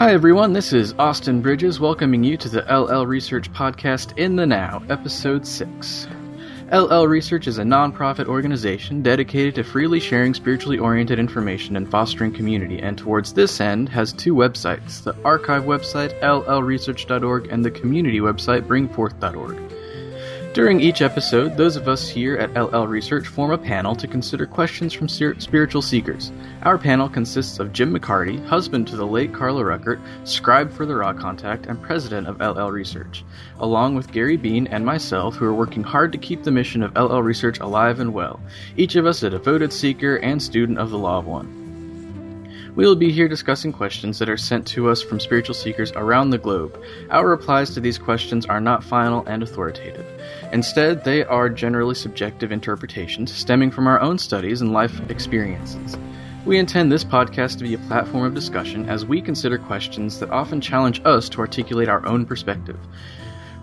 Hi, everyone. This is Austin Bridges welcoming you to the LL Research Podcast in the Now, Episode 6. LL Research is a nonprofit organization dedicated to freely sharing spiritually oriented information and fostering community, and towards this end has two websites the archive website, llresearch.org, and the community website, bringforth.org. During each episode, those of us here at LL Research form a panel to consider questions from spiritual seekers. Our panel consists of Jim McCarty, husband to the late Carla Rueckert, scribe for the Ra Contact, and president of LL Research, along with Gary Bean and myself, who are working hard to keep the mission of LL Research alive and well, each of us a devoted seeker and student of the Law of One. We will be here discussing questions that are sent to us from spiritual seekers around the globe. Our replies to these questions are not final and authoritative. Instead, they are generally subjective interpretations stemming from our own studies and life experiences. We intend this podcast to be a platform of discussion as we consider questions that often challenge us to articulate our own perspective.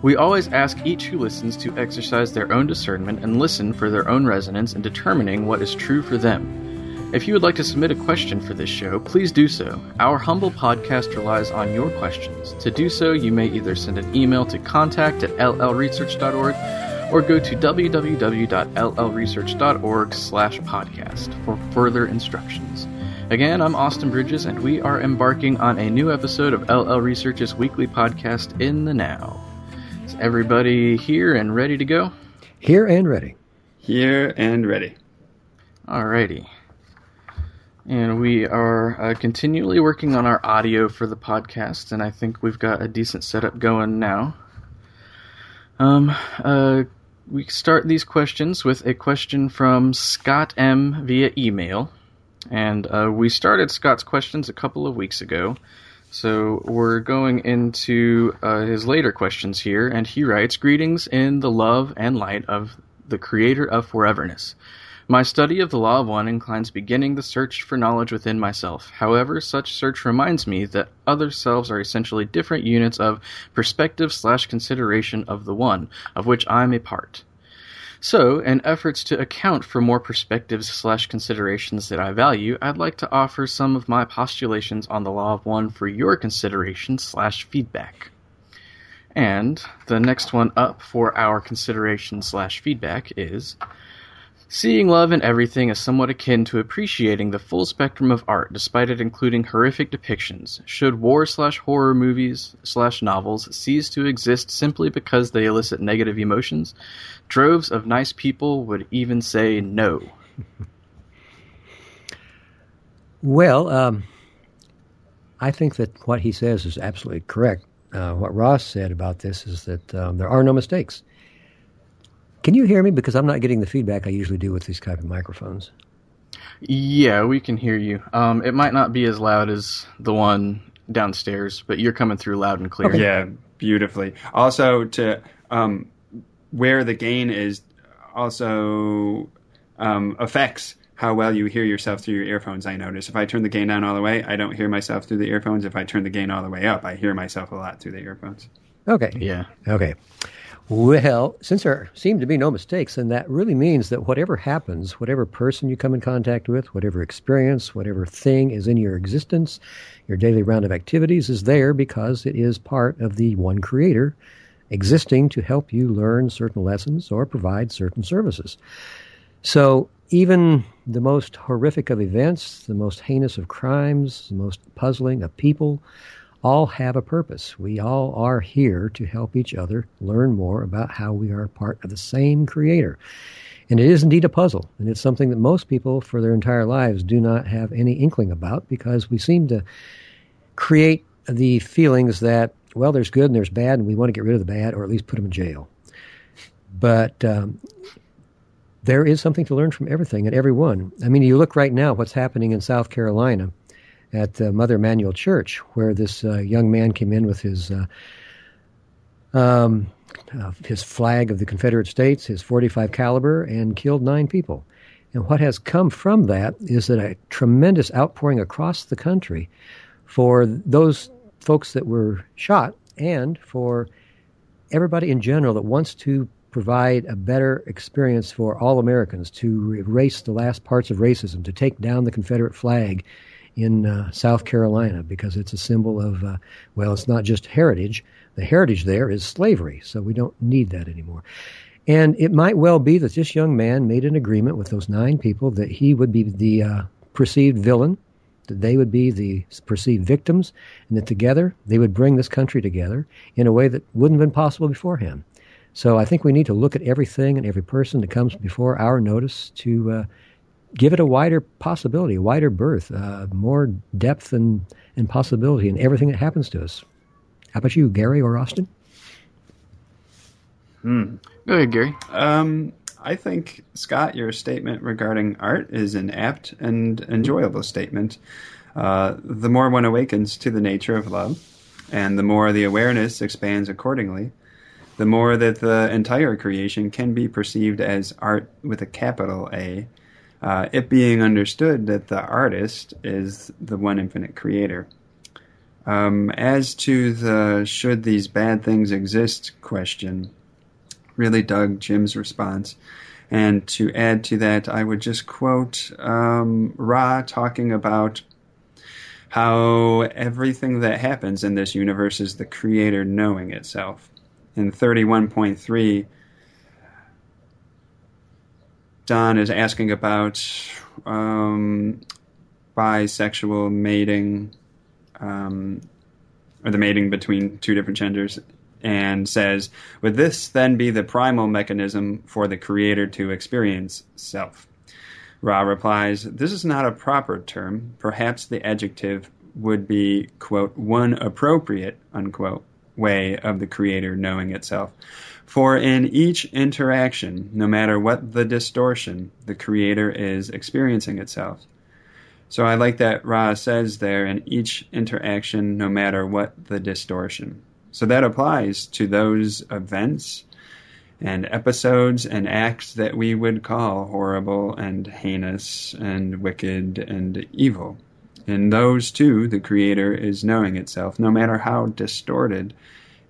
We always ask each who listens to exercise their own discernment and listen for their own resonance in determining what is true for them. If you would like to submit a question for this show, please do so. Our humble podcast relies on your questions. To do so, you may either send an email to contact at llresearch.org or go to www.llresearch.org slash podcast for further instructions. Again, I'm Austin Bridges, and we are embarking on a new episode of LL Research's weekly podcast, In the Now. Is everybody here and ready to go? Here and ready. Here and ready. Alrighty and we are uh, continually working on our audio for the podcast, and I think we've got a decent setup going now. Um, uh, we start these questions with a question from Scott M via email, and uh, we started Scott's questions a couple of weeks ago. So we're going into uh, his later questions here, and he writes Greetings in the love and light of the Creator of Foreverness. My study of the Law of One inclines beginning the search for knowledge within myself. However, such search reminds me that other selves are essentially different units of perspective slash consideration of the One, of which I am a part. So, in efforts to account for more perspectives slash considerations that I value, I'd like to offer some of my postulations on the Law of One for your consideration slash feedback. And the next one up for our consideration slash feedback is Seeing love in everything is somewhat akin to appreciating the full spectrum of art, despite it including horrific depictions. Should war slash horror movies slash novels cease to exist simply because they elicit negative emotions? Droves of nice people would even say no. Well, um, I think that what he says is absolutely correct. Uh, what Ra said about this is that um, there are no mistakes. Can you hear me? Because I'm not getting the feedback I usually do with these type of microphones. Yeah, we can hear you. Um, it might not be as loud as the one downstairs, but you're coming through loud and clear. Okay. Yeah, beautifully. Also, to um, where the gain is also um, affects how well you hear yourself through your earphones. I notice if I turn the gain down all the way, I don't hear myself through the earphones. If I turn the gain all the way up, I hear myself a lot through the earphones. Okay. Yeah. Okay. Well, since there seem to be no mistakes, then that really means that whatever happens, whatever person you come in contact with, whatever experience, whatever thing is in your existence, your daily round of activities is there because it is part of the one creator existing to help you learn certain lessons or provide certain services. So even the most horrific of events, the most heinous of crimes, the most puzzling of people, all have a purpose. We all are here to help each other learn more about how we are part of the same Creator. And it is indeed a puzzle, and it's something that most people for their entire lives do not have any inkling about because we seem to create the feelings that, well, there's good and there's bad, and we want to get rid of the bad or at least put them in jail. But um, there is something to learn from everything and everyone. I mean, you look right now what's happening in South Carolina at the Mother Emanuel Church, where this uh, young man came in with his uh, um, uh, his flag of the Confederate States, his 45 caliber, and killed nine people. And what has come from that is that a tremendous outpouring across the country for those folks that were shot and for everybody in general that wants to provide a better experience for all Americans to erase the last parts of racism, to take down the Confederate flag, in uh, South Carolina because it's a symbol of, uh, well, it's not just heritage. The heritage there is slavery, so we don't need that anymore. And it might well be that this young man made an agreement with those nine people that he would be the uh, perceived villain, that they would be the perceived victims, and that together they would bring this country together in a way that wouldn't have been possible beforehand. So I think we need to look at everything and every person that comes before our notice to uh, give it a wider possibility, a wider berth, uh, more depth and, and possibility in everything that happens to us. How about you, Gary or Austin? Hmm. Go ahead, Gary. Um, I think, Scott, your statement regarding art is an apt and enjoyable statement. Uh, the more one awakens to the nature of love, and the more the awareness expands accordingly, the more that the entire creation can be perceived as art with a capital A, uh, it being understood that the artist is the one infinite creator. Um, as to the should these bad things exist question, really dug Jim's response. And to add to that, I would just quote um, Ra talking about how everything that happens in this universe is the creator knowing itself. In 31.3, Don is asking about um, bisexual mating, um, or the mating between two different genders, and says, Would this then be the primal mechanism for the creator to experience self? Ra replies, This is not a proper term. Perhaps the adjective would be, quote, one appropriate, unquote, way of the creator knowing itself. For in each interaction, no matter what the distortion, the creator is experiencing itself. So I like that Ra says there in each interaction, no matter what the distortion. So that applies to those events and episodes and acts that we would call horrible and heinous and wicked and evil. In those too, the Creator is knowing itself, no matter how distorted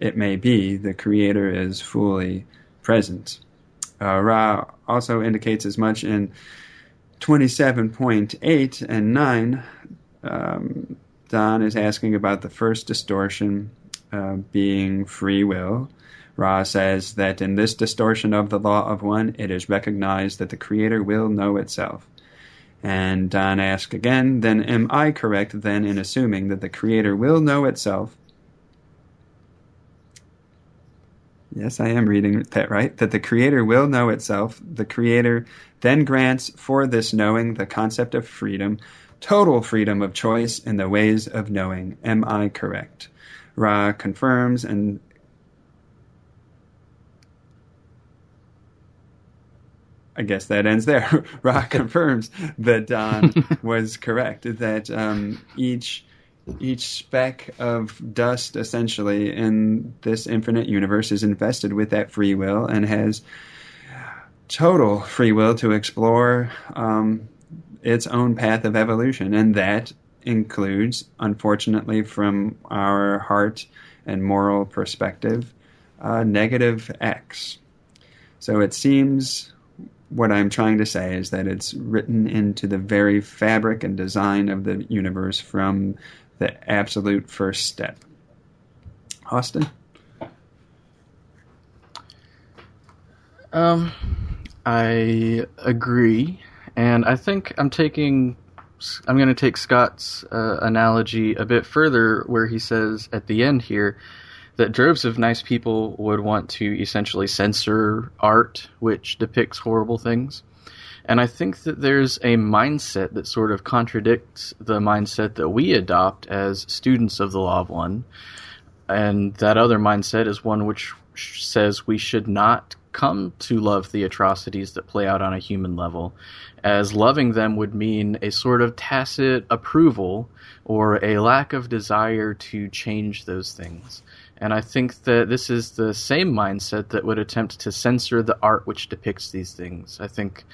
it may be, the Creator is fully present. Uh, Ra also indicates as much in 27.8 and 9. Um, Don is asking about the first distortion uh, being free will. Ra says that in this distortion of the law of one, it is recognized that the Creator will know itself. And Don asks again, then am I correct then in assuming that the Creator will know itself Yes, I am reading that right. That the Creator will know itself. The Creator then grants for this knowing the concept of freedom, total freedom of choice in the ways of knowing. Am I correct? Ra confirms and I guess that ends there. Ra confirms that Don was correct. That um, each each speck of dust essentially in this infinite universe is invested with that free will and has total free will to explore um, its own path of evolution. And that includes unfortunately from our heart and moral perspective uh, negative x. So it seems what I'm trying to say is that it's written into the very fabric and design of the universe from the absolute first step. Austin? Um, I agree, and I think I'm taking. I'm going to take Scott's uh, analogy a bit further, where he says at the end here that droves of nice people would want to essentially censor art which depicts horrible things. And I think that there's a mindset that sort of contradicts the mindset that we adopt as students of the Law of One. And that other mindset is one which says we should not come to love the atrocities that play out on a human level, as loving them would mean a sort of tacit approval or a lack of desire to change those things. And I think that this is the same mindset that would attempt to censor the art which depicts these things. I think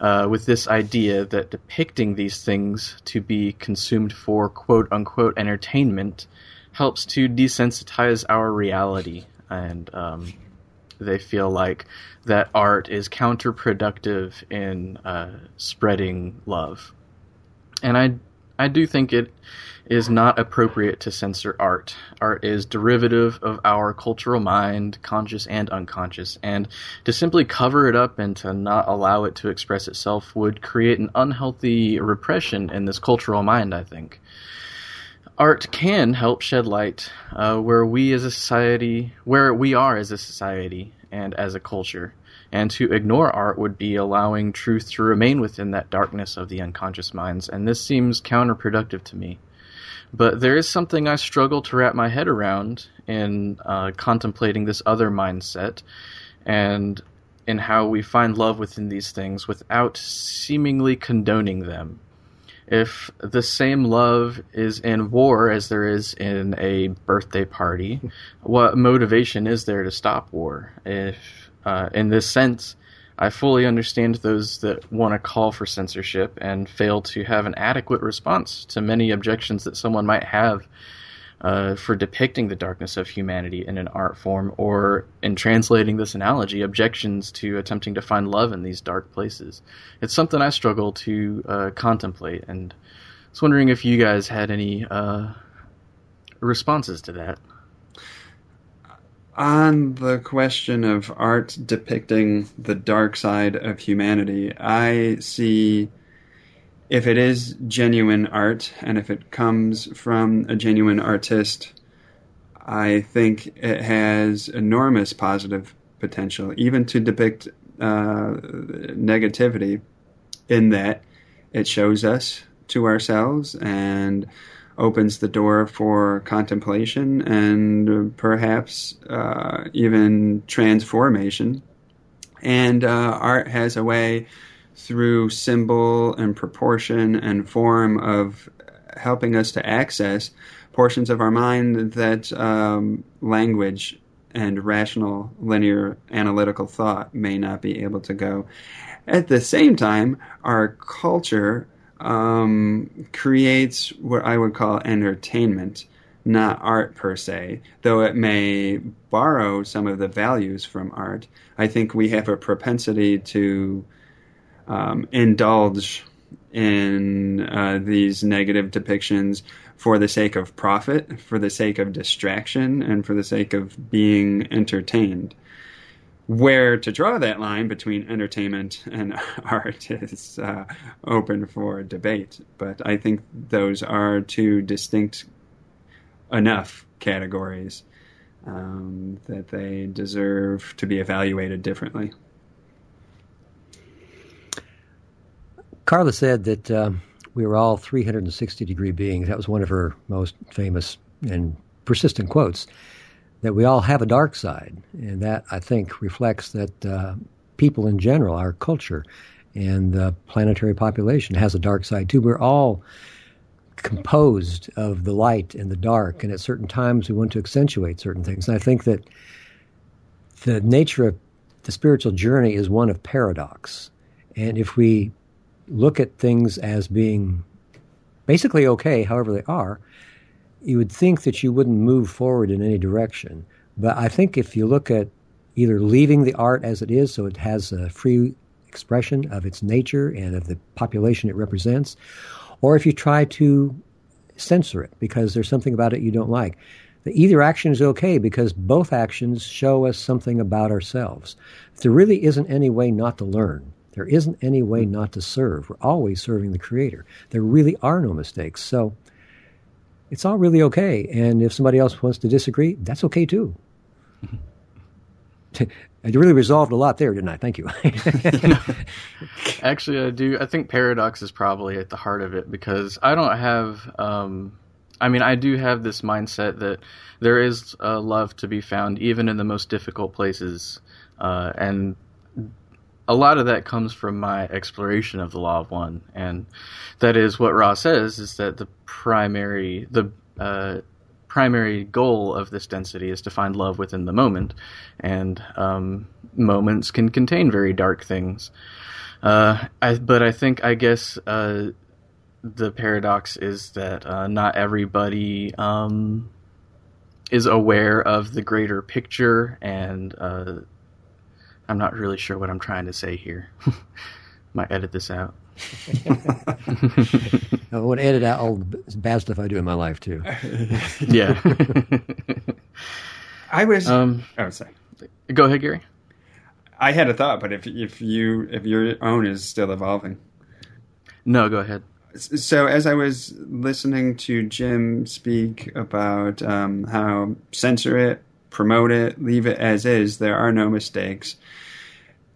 uh, with this idea that depicting these things to be consumed for quote unquote entertainment helps to desensitize our reality. And um, they feel like that art is counterproductive in uh, spreading love. And I, I do think it is not appropriate to censor art. Art is derivative of our cultural mind, conscious and unconscious, and to simply cover it up and to not allow it to express itself would create an unhealthy repression in this cultural mind, I think. Art can help shed light uh, where we as a society, where we are as a society and as a culture. And to ignore art would be allowing truth to remain within that darkness of the unconscious minds, and this seems counterproductive to me. But there is something I struggle to wrap my head around in uh, contemplating this other mindset and in how we find love within these things without seemingly condoning them. If the same love is in war as there is in a birthday party, what motivation is there to stop war? If, uh, in this sense, I fully understand those that want to call for censorship and fail to have an adequate response to many objections that someone might have uh, for depicting the darkness of humanity in an art form, or in translating this analogy, objections to attempting to find love in these dark places. It's something I struggle to uh, contemplate, and I was wondering if you guys had any uh, responses to that on the question of art depicting the dark side of humanity, I see if it is genuine art and if it comes from a genuine artist, I think it has enormous positive potential, even to depict uh, negativity, in that it shows us to ourselves and opens the door for contemplation and perhaps uh, even transformation. And uh, art has a way through symbol and proportion and form of helping us to access portions of our mind that um, language and rational, linear, analytical thought may not be able to go. At the same time, our culture um, creates what I would call entertainment, not art per se, though it may borrow some of the values from art. I think we have a propensity to um, indulge in uh, these negative depictions for the sake of profit, for the sake of distraction, and for the sake of being entertained where to draw that line between entertainment and art is uh, open for debate. But I think those are two distinct enough categories um, that they deserve to be evaluated differently. Carla said that um, we were all 360 degree beings. That was one of her most famous and persistent quotes that we all have a dark side, and that I think reflects that uh, people in general, our culture, and the planetary population has a dark side too. We're all composed of the light and the dark, and at certain times we want to accentuate certain things. And I think that the nature of the spiritual journey is one of paradox, and if we look at things as being basically okay, however they are, you would think that you wouldn't move forward in any direction. But I think if you look at either leaving the art as it is, so it has a free expression of its nature and of the population it represents, or if you try to censor it because there's something about it you don't like. The either action is okay because both actions show us something about ourselves. There really isn't any way not to learn. There isn't any way not to serve. We're always serving the Creator. There really are no mistakes. So it's all really okay. And if somebody else wants to disagree, that's okay too. I really resolved a lot there, didn't I? Thank you. Actually, I do. I think paradox is probably at the heart of it because I don't have. Um, I mean, I do have this mindset that there is uh, love to be found even in the most difficult places, uh, and a lot of that comes from my exploration of the law of one, and that is what Ra says is that the primary the uh, primary goal of this density is to find love within the moment, and um, moments can contain very dark things. Uh, I, but I think I guess uh, the paradox is that uh, not everybody um, is aware of the greater picture and uh, I'm not really sure what I'm trying to say here. Might edit this out. I want to edit out all the bad stuff I do in my life too. yeah. I was. um, oh, sorry. go ahead, Gary. I had a thought, but if if you if your own is still evolving, No, go ahead. so as I was listening to Jim speak about um, how censor it, promote it, leave it as is, there are no mistakes.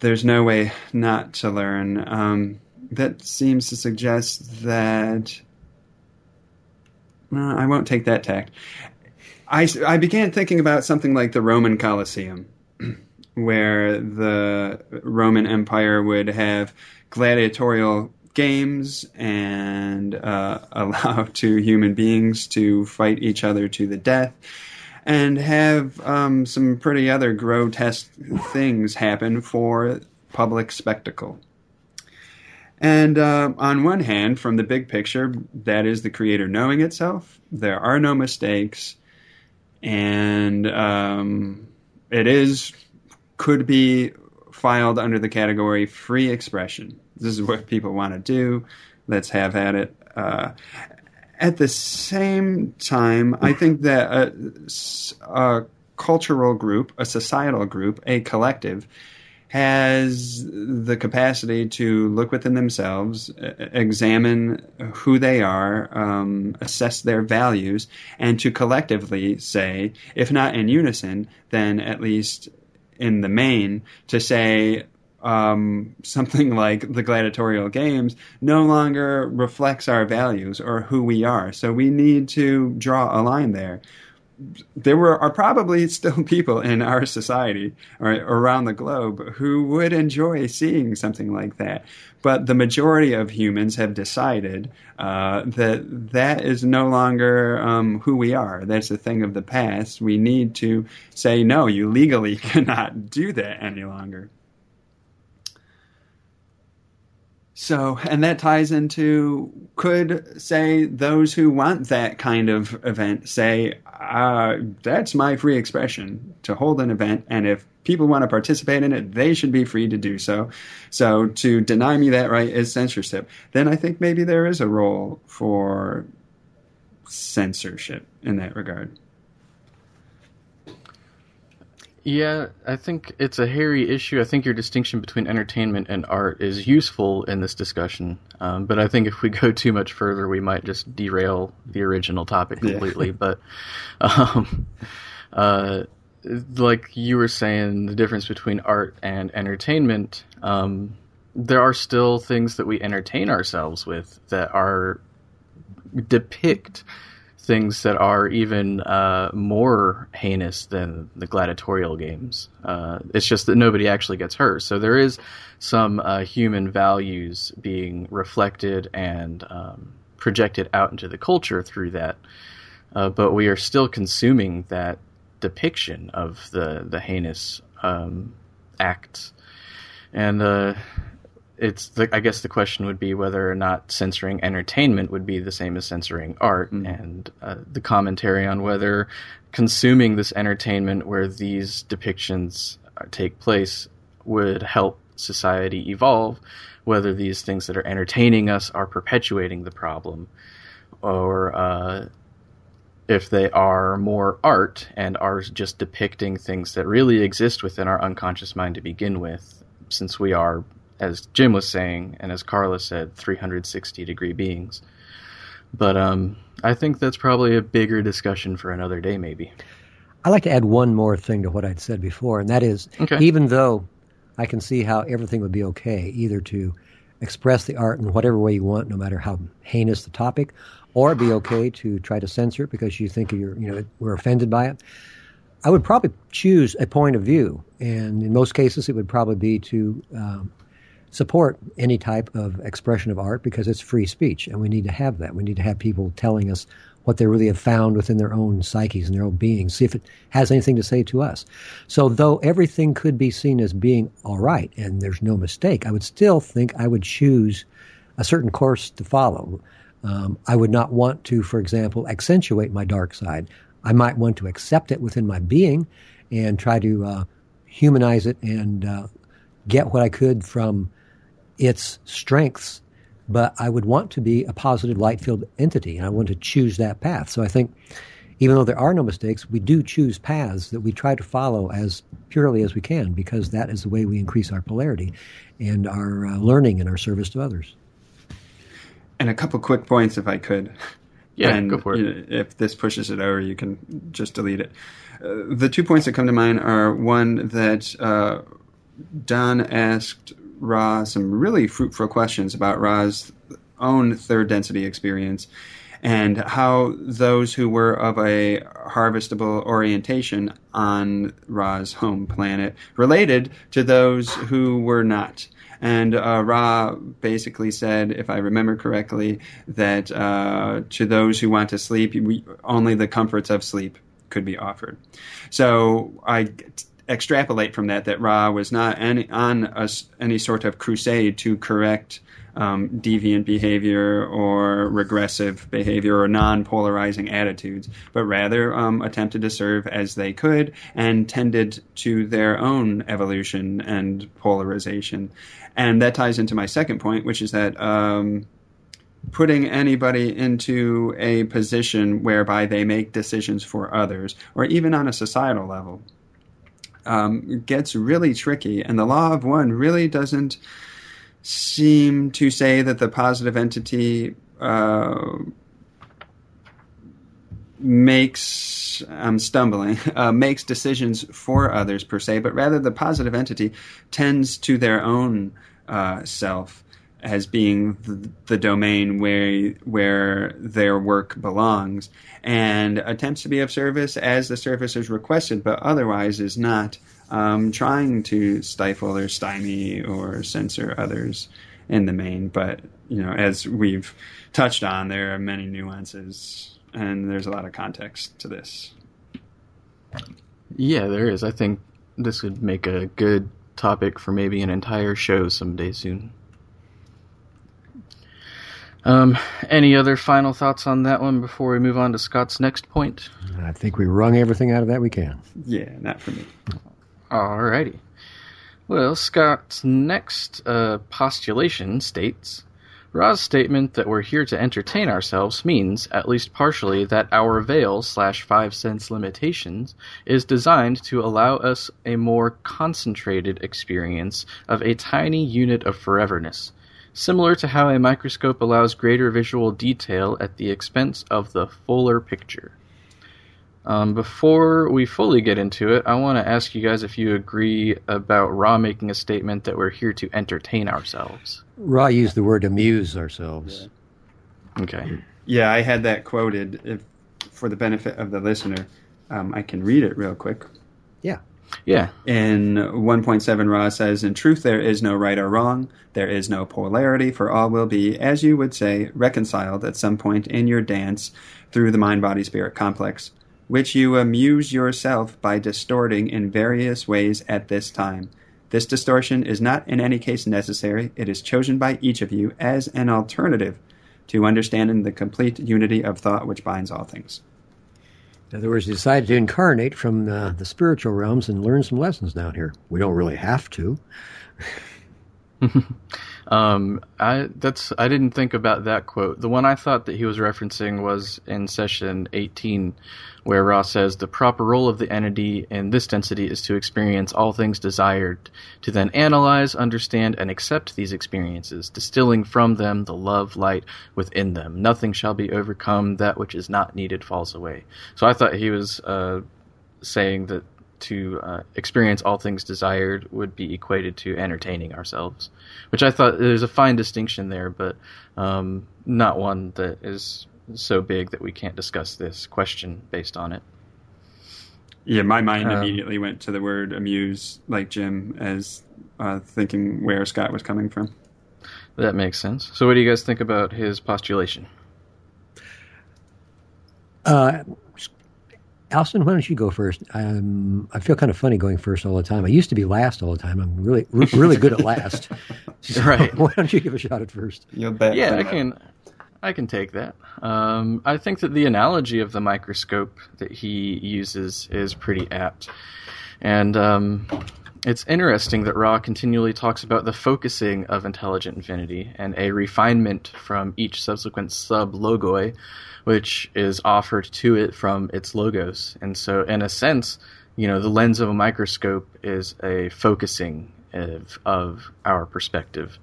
There's no way not to learn. Um, that seems to suggest that. No, I won't take that tact. I, I began thinking about something like the Roman Colosseum, where the Roman Empire would have gladiatorial games and uh, allow two human beings to fight each other to the death and have um, some pretty other grotesque things happen for public spectacle. And uh, on one hand, from the big picture, that is the creator knowing itself. There are no mistakes, and um, it is could be filed under the category free expression. This is what people want to do. Let's have at it. Uh, at the same time, I think that a, a cultural group, a societal group, a collective has the capacity to look within themselves, examine who they are, um, assess their values, and to collectively say, if not in unison, then at least in the main, to say um, something like the gladiatorial games no longer reflects our values or who we are. So we need to draw a line there there were are probably still people in our society or around the globe who would enjoy seeing something like that. But the majority of humans have decided uh, that that is no longer um, who we are. That's a thing of the past. We need to say, no, you legally cannot do that any longer. So, and that ties into could say those who want that kind of event say, uh, that's my free expression to hold an event, and if people want to participate in it, they should be free to do so. So, to deny me that right is censorship. Then I think maybe there is a role for censorship in that regard. Yeah, I think it's a hairy issue. I think your distinction between entertainment and art is useful in this discussion. Um, but I think if we go too much further, we might just derail the original topic completely. Yeah. but, um, uh, like you were saying, the difference between art and entertainment, um, there are still things that we entertain ourselves with that are depict things that are even uh, more heinous than the gladiatorial games. Uh, it's just that nobody actually gets hurt. So there is some uh, human values being reflected and um, projected out into the culture through that. Uh, but we are still consuming that depiction of the the heinous um, acts, and uh, it's the, I guess the question would be whether or not censoring entertainment would be the same as censoring art, mm. and uh, the commentary on whether consuming this entertainment where these depictions take place would help society evolve, whether these things that are entertaining us are perpetuating the problem, or uh, if they are more art and are just depicting things that really exist within our unconscious mind to begin with, since we are as Jim was saying, and as Carla said, 360 degree beings. But um, I think that's probably a bigger discussion for another day, maybe. I'd like to add one more thing to what I'd said before, and that is okay. even though I can see how everything would be okay, either to express the art in whatever way you want, no matter how heinous the topic, or be okay to try to censor it because you think you're, you know, we're offended by it. I would probably choose a point of view, and in most cases, it would probably be to um, support any type of expression of art because it's free speech, and we need to have that. We need to have people telling us what they really have found within their own psyches and their own beings, see if it has anything to say to us. So, though everything could be seen as being all right and there's no mistake, I would still think I would choose a certain course to follow. Um, I would not want to, for example, accentuate my dark side. I might want to accept it within my being and try to uh, humanize it and uh, get what I could from its strengths but I would want to be a positive light field entity, and I want to choose that path. So I think, even though there are no mistakes, we do choose paths that we try to follow as purely as we can, because that is the way we increase our polarity and our uh, learning and our service to others. And a couple quick points, if I could. Yeah, and go for it. you know, if this pushes it over, you can just delete it. Uh, the two points that come to mind are one that uh, Don asked Ra some really fruitful questions about Ra's own third density experience and how those who were of a harvestable orientation on Ra's home planet related to those who were not. And uh, Ra basically said, if I remember correctly, that uh, to those who want to sleep, we, only the comforts of sleep could be offered. So I extrapolate from that that Ra was not any, on a any sort of crusade to correct um, deviant behavior or regressive behavior or non polarizing attitudes, but rather um, attempted to serve as they could and tended to their own evolution and polarization. And that ties into my second point, which is that. Um, putting anybody into a position whereby they make decisions for others, or even on a societal level, um, gets really tricky. And the law of one really doesn't seem to say that the positive entity uh, makes I'm stumbling uh, makes decisions for others per se, but rather the positive entity tends to their own uh, self as being the, the domain where where their work belongs, and attempts to be of service as the service is requested, but otherwise is not um, trying to stifle or stymie or censor others in the main. But you know, as we've touched on, there are many nuances and there's a lot of context to this. Yeah, there is. I think this would make a good topic for maybe an entire show someday soon. Um, any other final thoughts on that one before we move on to Scott's next point? I think we wrung everything out of that we can. Yeah, not for me. Alrighty. Well, Scott's next uh, postulation states Ra's statement that we're here to entertain ourselves means, at least partially, that our veil slash five sense limitations is designed to allow us a more concentrated experience of a tiny unit of foreverness, similar to how a microscope allows greater visual detail at the expense of the fuller picture. Um, before we fully get into it, I want to ask you guys if you agree about Ra making a statement that we're here to entertain ourselves. Ra used the word amuse ourselves. Okay. Yeah, I had that quoted. If for the benefit of the listener, um, I can read it real quick. Yeah. Yeah. In 1.7, Ra says, In truth, there is no right or wrong. There is no polarity, for all will be, as you would say, reconciled at some point in your dance through the mind body spirit complex, which you amuse yourself by distorting in various ways at this time. This distortion is not in any case necessary. It is chosen by each of you as an alternative to understanding the complete unity of thought which binds all things. In other words, he decided to incarnate from the, the spiritual realms and learn some lessons down here. We don't really have to. Um, I that's I didn't think about that quote. The one I thought that he was referencing was in session 18, where Ra says the proper role of the entity in this density is to experience all things desired, to then analyze, understand, and accept these experiences, distilling from them the love light within them. Nothing shall be overcome; that which is not needed falls away. So I thought he was uh, saying that to uh, experience all things desired would be equated to entertaining ourselves, which I thought there's a fine distinction there, but um, not one that is so big that we can't discuss this question based on it. Yeah, my mind Um, immediately went to the word amuse, like Jim, as uh, thinking where Scott was coming from. That makes sense. So, what do you guys think about his postulation? Uh, Austin, why don't you go first? Um, I feel kind of funny going first all the time. I used to be last all the time. I'm really, re- really good at last. So Right. Why don't you give a shot at first? You'll bet. Yeah, I can. I can take that. Um, I think that the analogy of the microscope that he uses is pretty apt, and um, it's interesting that Ra continually talks about the focusing of intelligent infinity and a refinement from each subsequent sub logoi, which is offered to it from its logos. And so, in a sense, you know, the lens of a microscope is a focusing of, of our perspective.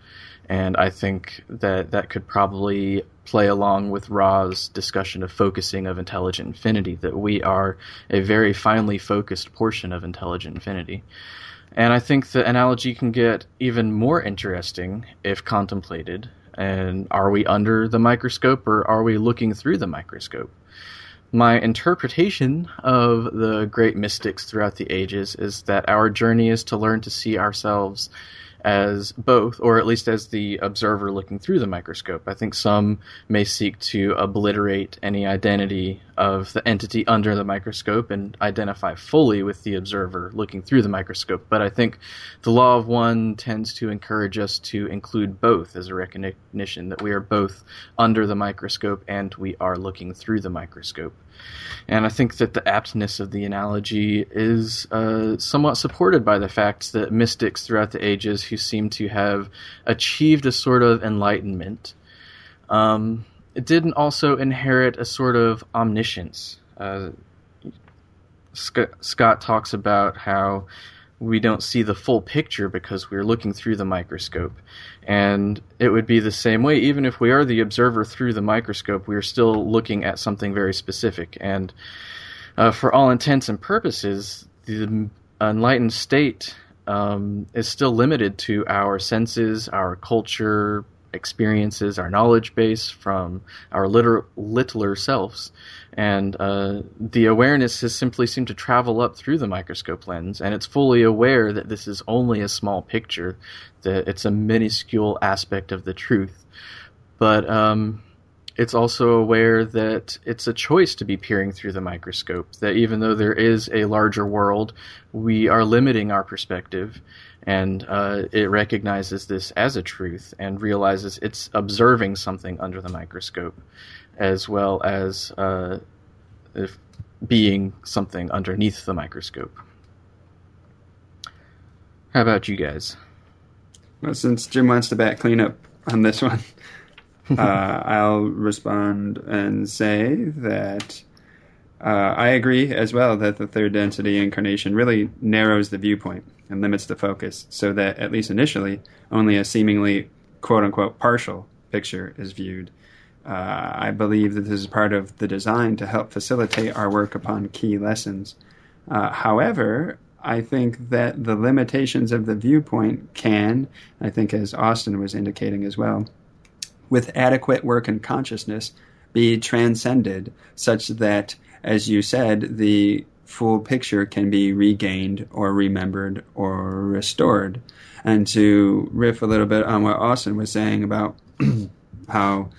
And I think that that could probably play along with Ra's discussion of focusing of intelligent infinity, that we are a very finely focused portion of intelligent infinity. And I think the analogy can get even more interesting if contemplated. And are we under the microscope or are we looking through the microscope? My interpretation of the great mystics throughout the ages is that our journey is to learn to see ourselves as both, or at least as the observer looking through the microscope. I think some may seek to obliterate any identity of the entity under the microscope and identify fully with the observer looking through the microscope. But I think the law of one tends to encourage us to include both as a recognition that we are both under the microscope and we are looking through the microscope. And I think that the aptness of the analogy is uh, somewhat supported by the fact that mystics throughout the ages who seem to have achieved a sort of enlightenment um, didn't also inherit a sort of omniscience. Uh, Scott, Scott talks about how we don't see the full picture because we're looking through the microscope. And it would be the same way, even if we are the observer through the microscope, we are still looking at something very specific. And uh, for all intents and purposes, the enlightened state um, is still limited to our senses, our culture, experiences, our knowledge base from our litter, littler selves. And uh, the awareness has simply seemed to travel up through the microscope lens, and it's fully aware that this is only a small picture, that it's a minuscule aspect of the truth. But um, it's also aware that it's a choice to be peering through the microscope, that even though there is a larger world, we are limiting our perspective and uh, it recognizes this as a truth and realizes it's observing something under the microscope, as well as uh, being something underneath the microscope. How about you guys? Well, since Jim wants to back clean up on this one, uh, I'll respond and say that uh, I agree as well that the third density incarnation really narrows the viewpoint and limits the focus so that, at least initially, only a seemingly quote unquote partial picture is viewed. Uh, I believe that this is part of the design to help facilitate our work upon key lessons. Uh, however, I think that the limitations of the viewpoint can, I think as Austin was indicating as well, with adequate work and consciousness, be transcended such that as you said, the full picture can be regained or remembered or restored. And to riff a little bit on what Austin was saying about how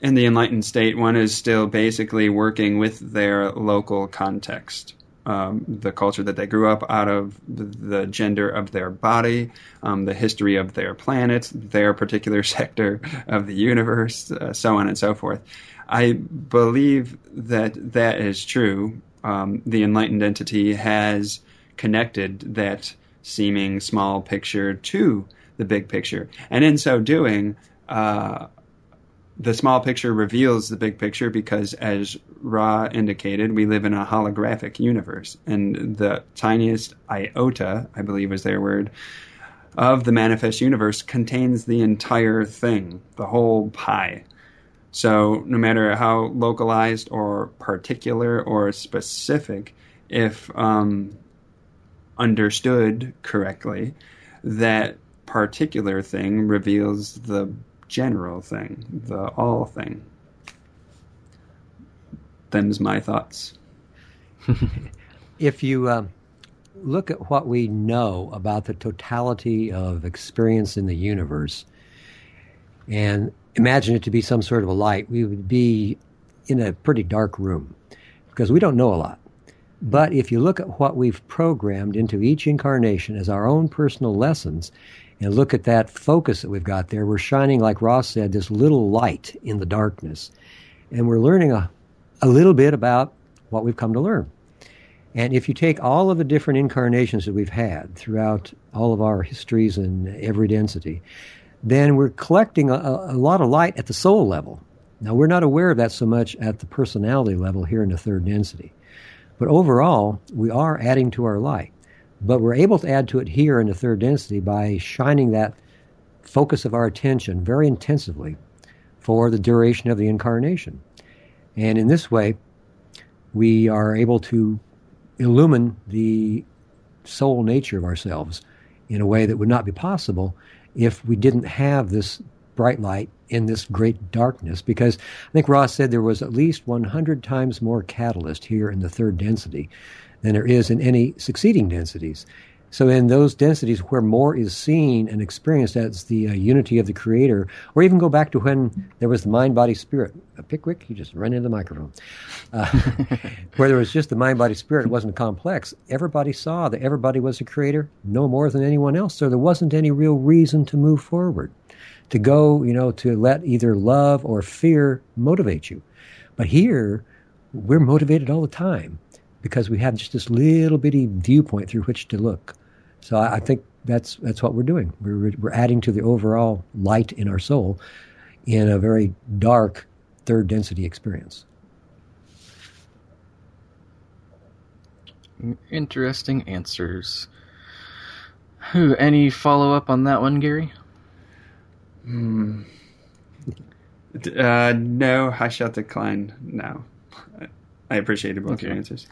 in the enlightened state one is still basically working with their local context. Um, the culture that they grew up out of, the, gender of their body, um, the history of their planet, their particular sector of the universe, uh, so on and so forth. I believe that that is true. Um, the enlightened entity has connected that seeming small picture to the big picture. And in so doing, uh, the small picture reveals the big picture because, as Ra indicated, we live in a holographic universe. And the tiniest iota, I believe was their word, of the manifest universe contains the entire thing, the whole pie. So, no matter how localized or particular or specific, if um, understood correctly, that particular thing reveals the general thing, the all thing. Them's my thoughts. if you uh, look at what we know about the totality of experience in the universe, and imagine it to be some sort of a light, we would be in a pretty dark room because we don't know a lot. But if you look at what we've programmed into each incarnation as our own personal lessons, and look at that focus that we've got there, we're shining, like Ra said, this little light in the darkness. And we're learning a, a little bit about what we've come to learn. And if you take all of the different incarnations that we've had throughout all of our histories and every density, then we're collecting a, a, lot of light at the soul level. Now, we're not aware of that so much at the personality level here in the third density. But overall, we are adding to our light. But we're able to add to it here in the third density by shining that focus of our attention very intensively for the duration of the incarnation. And in this way, we are able to illumine the soul nature of ourselves in a way that would not be possible if we didn't have this bright light in this great darkness. Because I think Ra said there was at least 100 times more catalyst here in the third density than there is in any succeeding densities. So, in those densities where more is seen and experienced as the uh, unity of the Creator, or even go back to when there was the mind, body, spirit. A Pickwick, you just run into the microphone. Uh, where there was just the mind, body, spirit, it wasn't complex. Everybody saw that everybody was a Creator, no more than anyone else. So, there wasn't any real reason to move forward, to go, you know, to let either love or fear motivate you. But here, we're motivated all the time because we have just this little bitty viewpoint through which to look. So I, I think that's that's what we're doing. We're we're adding to the overall light in our soul in a very dark third density experience. Interesting answers. Who? Any follow up on that one, Gary? Hmm. Uh, no, I shall decline now. I appreciated both okay. your answers.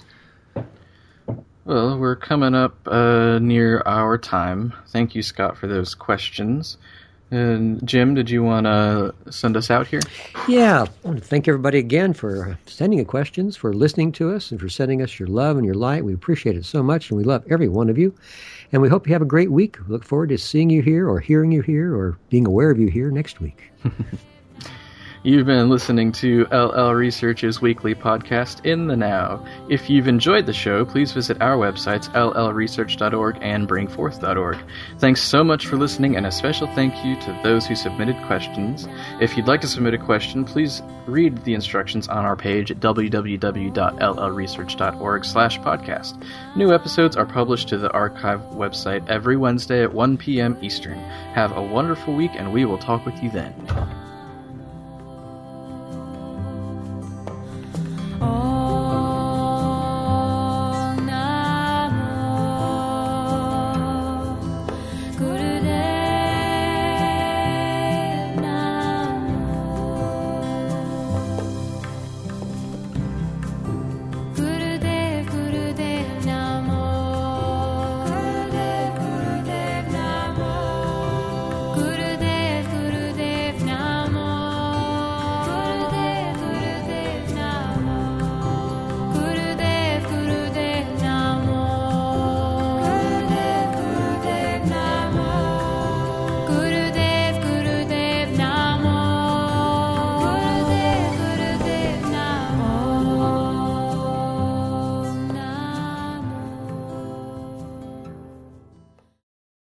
Well, we're coming up uh, near our time. Thank you, Scott, for those questions. And Jim, did you want to send us out here? Yeah, I want to thank everybody again for sending questions, for listening to us, and for sending us your love and your light. We appreciate it so much, and we love every one of you. And we hope you have a great week. We look forward to seeing you here, or hearing you here, or being aware of you here next week. You've been listening to LL Research's weekly podcast, In the Now. If you've enjoyed the show, please visit our websites, llresearch.org and bring4th.org. Thanks so much for listening, and a special thank you to those who submitted questions. If you'd like to submit a question, please read the instructions on our page at www.llresearch.org slash podcast. New episodes are published to the archive website every Wednesday at 1 p.m. Eastern. Have a wonderful week, and we will talk with you then.